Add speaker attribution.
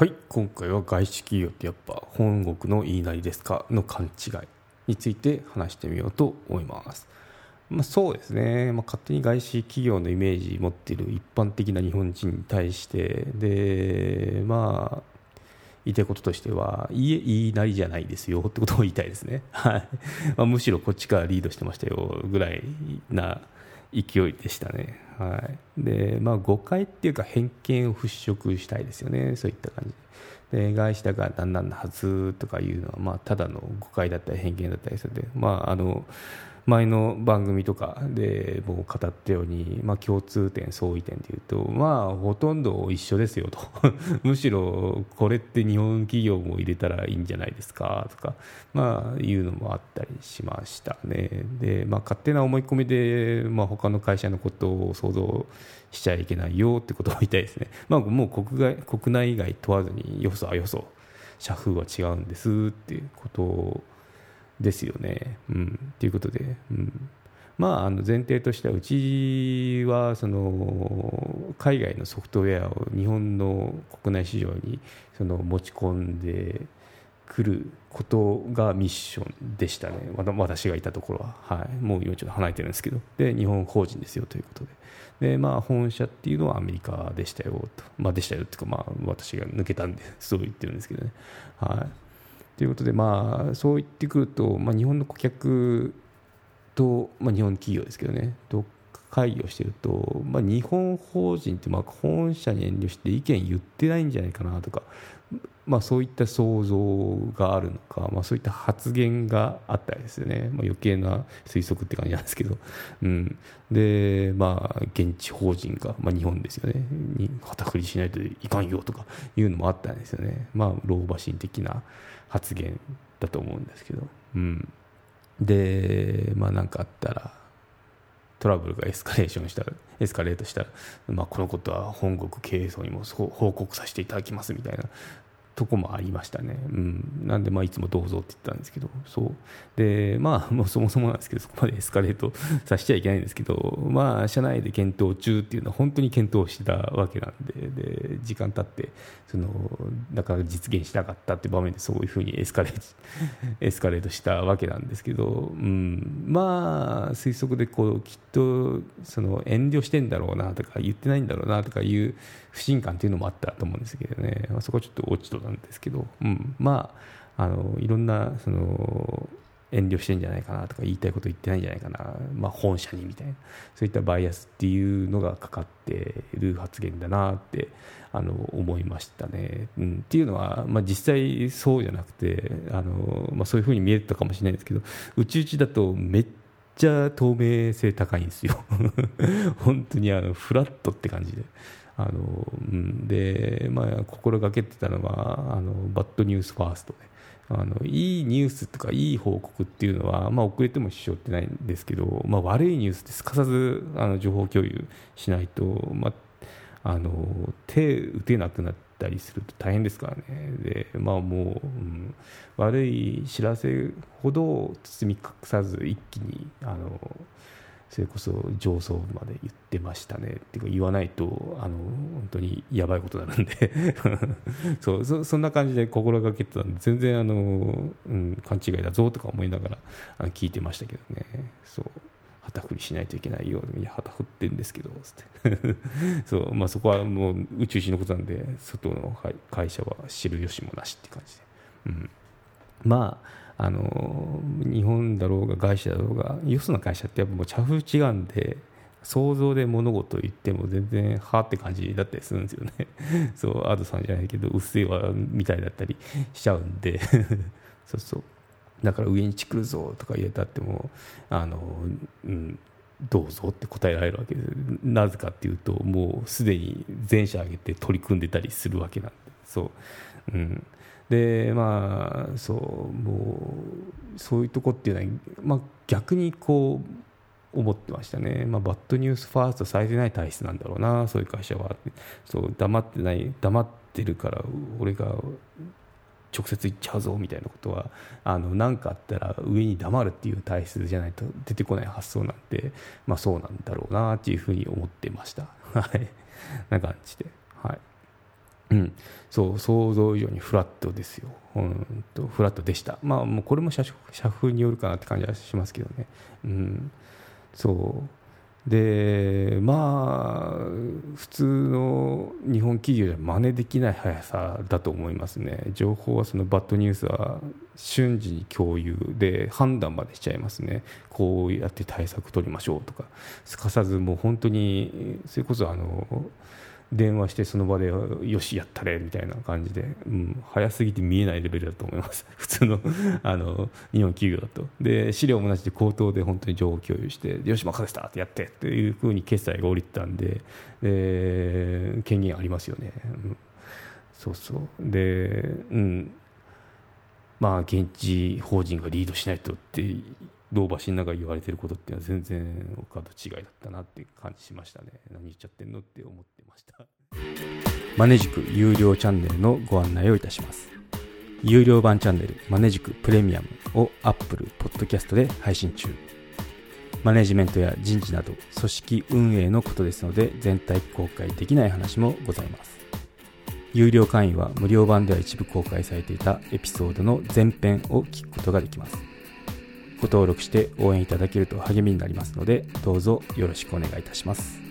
Speaker 1: はい今回は外資企業ってやっぱ本国の言いなりですか？の勘違いについて話してみようと思います。まあ、そうですね、まあ、勝手に外資企業のイメージ持っている一般的な日本人に対してで、まあ、言いたいこととしてはいい言いなりじゃないですよってことを言いたいですね、はい。まあ、むしろこっちからリードしてましたよぐらいな勢いでしたね、はい。でまあ、誤解っていうか偏見を払拭したいですよね、そういった感じ。で外資だからだんだんのはずとかいうのは、まあ、ただの誤解だったり偏見だったりするので、まあ、あの前の番組とかでも語ったように、まあ、共通点、相違点でいうと、まあ、ほとんど一緒ですよと。むしろこれって日本企業も入れたらいいんじゃないですかとか、まあ、いうのもあったりしましたね。で、まあ、勝手な思い込みで、まあ、他の会社のことを想像しちゃいけないよってことを言いたいですね、まあ、もう国外国内以外問わずによそはよそ社風は違うんですっていうことをですよね。うん、ということで、うん、まあ、あの前提としてはうちはその海外のソフトウェアを日本の国内市場にその持ち込んでくることがミッションでしたね、私がいたところは、はい、もう今ちょっと離れてるんですけど、で日本法人ですよということで、でまあ、本社っていうのはアメリカでしたよと、まあ、でしたよっていうか、まあ、私が抜けたんで、そう言ってるんですけどね。はい。ということで、まあ、そう言ってくると、まあ、日本の顧客と、まあ、日本企業ですけどね、と会議をしてると、まあ、日本法人ってまあ本社に遠慮して意見言ってないんじゃないかなとか、まあ、そういった想像があるのか、まあ、そういった発言があったりですよね、まあ、余計な推測って感じなんですけど、うん、で、まあ、現地法人が、まあ、日本ですよね、に旗振りしないといかんよとかいうのもあったんですよね、まあ、老婆心的な。発言だと思うんですけど、うん、で、まあ、何かあったらトラブルがエスカレーションしたエスカレートしたら、まあ、このことは本国経営層にも報告させていただきますみたいなとこもありましたね、うん、なんでまあいつもどうぞって言ったんですけど。そう。でまあ もうそもそもなんですけどそこまでエスカレートさせちゃいけないんですけどまあ社内で検討中っていうのは本当に検討してたわけなんでで時間経ってそのなかなか実現しなかったっていう場面でそういうふうにエスカレート エスカレートしたわけなんですけど、うん、まあ推測でこうきっとその遠慮してんだろうなとか言ってないんだろうなとかいう不信感っていうのもあったと思うんですけどね、まあ、そこはちょっと落ち度なんですけど、うん、まああのいろんなその遠慮してんじゃないかなとか言いたいこと言ってないんじゃないかな、まあ、本社にみたいな。そういったバイアスっていうのがかかってる発言だなってあの思いましたね。うん、っていうのは、まあ、実際そうじゃなくてあの、まあ、そういうふうに見えたかもしれないですけどうちうちだとめっちゃ透明性高いんですよ。本当にあのフラットって感じで。あのうん、で、まあ、心がけてたのはあのバッドニュースファーストで、あのいいニュースとかいい報告っていうのは、まあ、遅れても支障ってないんですけど、まあ、悪いニュースってすかさずあの情報共有しないと、まあ、あの手打てなくなったりすると大変ですからね。で、まあ、もう、うん、悪い知らせほど包み隠さず一気にあのそれこそ上層部まで言ってましたね。っていうか言わないとあの本当にやばいことになるんで。そうそそんな感じで心がけてたんで全然あの、うん、勘違いだぞとか思いながらあ聞いてましたけどね。そう。旗振りしないといけないよいや旗振ってるんですけどつって。そう、まあ、そこはもう宇宙人のことなんで外の会社は知る由もなしって感じで、うん、まああの日本だろうが外資だろうがよその会社ってやっぱもう茶風違うんで想像で物事を言っても全然はって感じだったりするんですよね。そうアドさんじゃないけどうっせえわみたいだったりしちゃうんで。そうそう。だから上にチクるぞとか言えたってもあの、うん、どうぞって答えられるわけです。なぜかっていうともうすでに全社挙げて取り組んでたりするわけなんで。そう、うん、でまあそうもうそういうとこっていうのは、まあ、逆にこう思ってましたね、まあ、バッドニュースファーストされてない体質なんだろうなそういう会社は。そう黙ってない黙ってるから俺が直接言っちゃうぞみたいなことはあの何かあったら上に黙るっていう体質じゃないと出てこない発想なんで、まあ、そうなんだろうなっていうふうに思ってました。はい、な感じで、はい。うん、そう想像以上にフラットですよ、うんとフラットでした、まあ、もうこれも社社風によるかなって感じはしますけどね。うん、そう。でまあ普通の日本企業では真似できない速さだと思いますね。情報はそのバッドニュースは瞬時に共有で判断までしちゃいますね。こうやって対策取りましょうとか。すかさずもう本当にそれこそあの電話してその場でよしやったれみたいな感じで、うん、早すぎて見えないレベルだと思います。普通のあの日本企業だと。で資料も同じで口頭で本当に情報共有してよし任せたってやってっていうふうに決済が降りてたんでで権限ありますよね、うん、そうそう。でうん。まあ現地法人がリードしないとって老婆ながら言われてることっていうのは全然他と違いだったなって感じしましたね。何言っちゃってんのって思ってました。マネジク有料チャンネルのご案内をいたします。有料版チャンネルマネジクプレミアムを Apple Podcast で配信中。マネジメントや人事など組織運営のことですので全体公開できない話もございます。有料会員は無料版では一部公開されていたエピソードの前編を聞くことができます。ご登録して応援いただけると励みになりますのでどうぞよろしくお願いいたします。